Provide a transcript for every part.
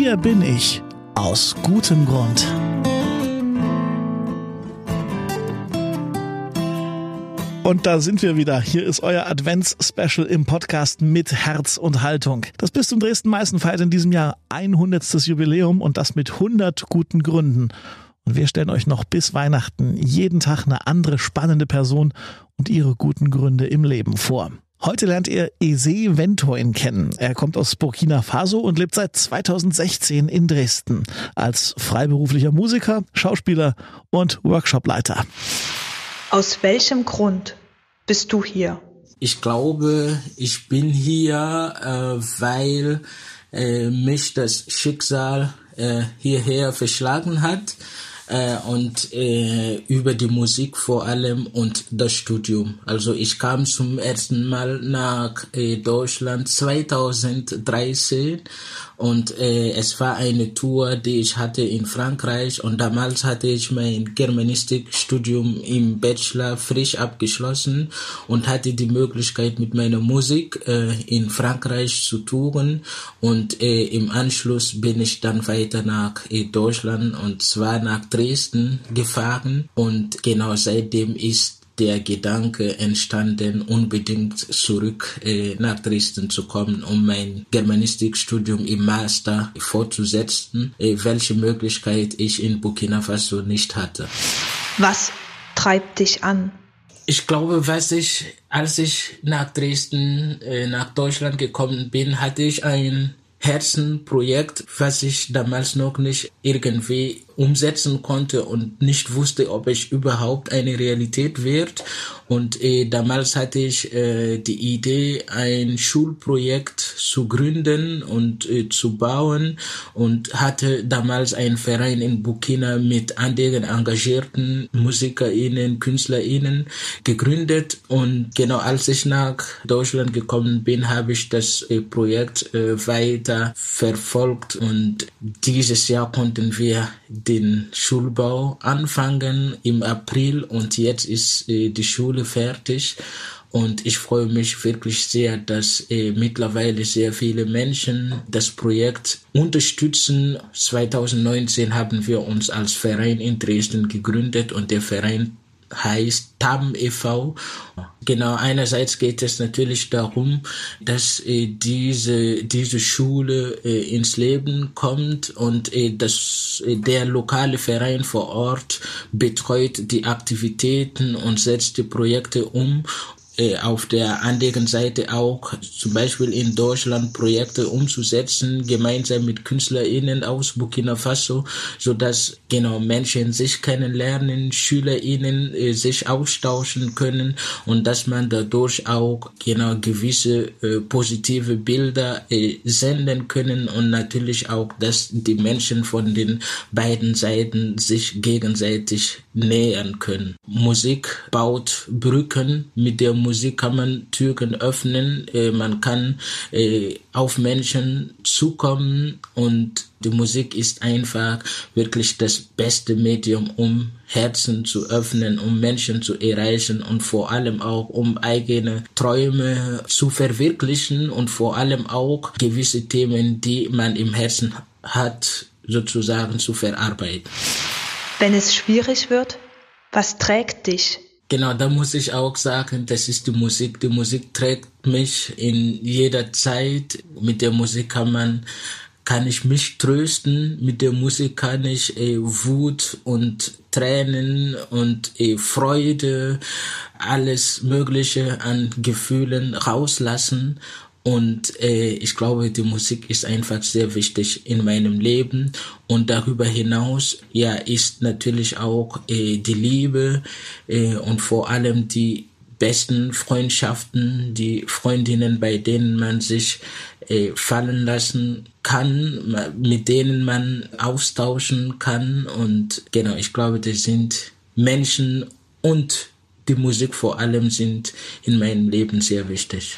Hier bin ich aus gutem Grund. Und da sind wir wieder. Hier ist euer Advents-Special im Podcast mit Herz und Haltung. Das Bistum Dresden-Meißen feiert in diesem Jahr 100. Jubiläum und das mit 100 guten Gründen. Und wir stellen euch noch bis Weihnachten jeden Tag eine andere spannende Person und ihre guten Gründe im Leben vor. Heute lernt ihr Ese Ventoin kennen. Er kommt aus Burkina Faso und lebt seit 2016 in Dresden als freiberuflicher Musiker, Schauspieler und Workshopleiter. Aus welchem Grund bist du hier? Ich glaube, ich bin hier, äh, weil äh, mich das Schicksal äh, hierher verschlagen hat äh, und äh, über die Musik vor allem und das Studium. Also ich kam zum ersten Mal nach äh, Deutschland 2013 und äh, es war eine Tour, die ich hatte in Frankreich und damals hatte ich mein Germanistikstudium im Bachelor frisch abgeschlossen und hatte die Möglichkeit mit meiner Musik äh, in Frankreich zu touren und äh, im Anschluss bin ich dann weiter nach Deutschland und zwar nach Dresden gefahren und genau seitdem ist der Gedanke entstanden, unbedingt zurück äh, nach Dresden zu kommen, um mein Germanistikstudium im Master fortzusetzen, äh, welche Möglichkeit ich in Burkina Faso nicht hatte. Was treibt dich an? Ich glaube, was ich, als ich nach Dresden, äh, nach Deutschland gekommen bin, hatte ich ein Herzenprojekt, was ich damals noch nicht irgendwie umsetzen konnte und nicht wusste, ob es überhaupt eine Realität wird. Und äh, damals hatte ich äh, die Idee, ein Schulprojekt zu gründen und äh, zu bauen und hatte damals einen Verein in Burkina mit anderen engagierten MusikerInnen, KünstlerInnen gegründet. Und genau als ich nach Deutschland gekommen bin, habe ich das äh, Projekt äh, weiter verfolgt und dieses Jahr konnten wir den Schulbau anfangen im April und jetzt ist äh, die Schule fertig. Und ich freue mich wirklich sehr, dass äh, mittlerweile sehr viele Menschen das Projekt unterstützen. 2019 haben wir uns als Verein in Dresden gegründet und der Verein heißt TAM e.V. Genau, einerseits geht es natürlich darum, dass äh, diese, diese Schule äh, ins Leben kommt und äh, dass äh, der lokale Verein vor Ort betreut die Aktivitäten und setzt die Projekte um auf der anderen Seite auch zum Beispiel in Deutschland Projekte umzusetzen, gemeinsam mit KünstlerInnen aus Burkina Faso, so dass genau Menschen sich kennenlernen, SchülerInnen äh, sich austauschen können und dass man dadurch auch genau gewisse äh, positive Bilder äh, senden können und natürlich auch, dass die Menschen von den beiden Seiten sich gegenseitig nähern können. Musik baut Brücken mit der Musik Musik kann man Türen öffnen, äh, man kann äh, auf Menschen zukommen und die Musik ist einfach wirklich das beste Medium, um Herzen zu öffnen, um Menschen zu erreichen und vor allem auch, um eigene Träume zu verwirklichen und vor allem auch gewisse Themen, die man im Herzen hat, sozusagen zu verarbeiten. Wenn es schwierig wird, was trägt dich? Genau, da muss ich auch sagen, das ist die Musik. Die Musik trägt mich in jeder Zeit. Mit der Musik kann man, kann ich mich trösten. Mit der Musik kann ich äh, Wut und Tränen und äh, Freude, alles Mögliche an Gefühlen rauslassen. Und äh, ich glaube, die Musik ist einfach sehr wichtig in meinem Leben. Und darüber hinaus, ja, ist natürlich auch äh, die Liebe äh, und vor allem die besten Freundschaften, die Freundinnen, bei denen man sich äh, fallen lassen kann, mit denen man austauschen kann. Und genau, ich glaube, das sind Menschen und die Musik vor allem sind in meinem Leben sehr wichtig.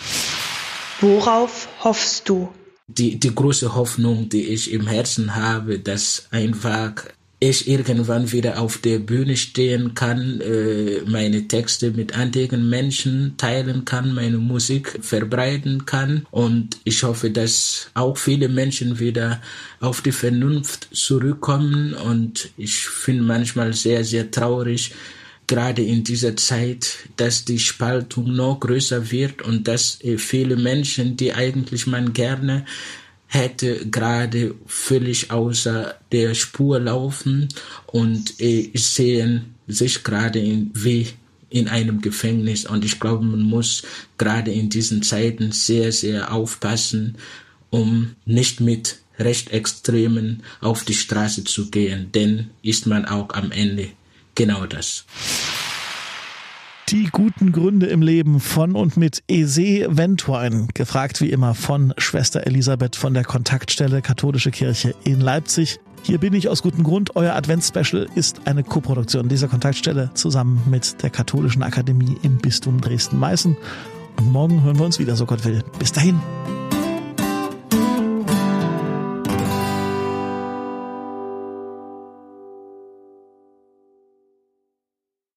Worauf hoffst du? Die, die große Hoffnung, die ich im Herzen habe, dass einfach ich irgendwann wieder auf der Bühne stehen kann, äh, meine Texte mit anderen Menschen teilen kann, meine Musik verbreiten kann. Und ich hoffe, dass auch viele Menschen wieder auf die Vernunft zurückkommen. Und ich finde manchmal sehr, sehr traurig, gerade in dieser Zeit, dass die Spaltung noch größer wird und dass äh, viele Menschen, die eigentlich man gerne hätte gerade völlig außer der Spur laufen und äh, sehen sich gerade in, wie in einem Gefängnis. Und ich glaube, man muss gerade in diesen Zeiten sehr, sehr aufpassen, um nicht mit Rechtsextremen auf die Straße zu gehen, denn ist man auch am Ende genau das. Die guten Gründe im Leben von und mit Ese Ventwine, gefragt wie immer von Schwester Elisabeth von der Kontaktstelle Katholische Kirche in Leipzig. Hier bin ich aus gutem Grund. Euer Adventsspecial ist eine Koproduktion dieser Kontaktstelle zusammen mit der Katholischen Akademie im Bistum Dresden-Meißen. Und morgen hören wir uns wieder, so Gott will. Bis dahin.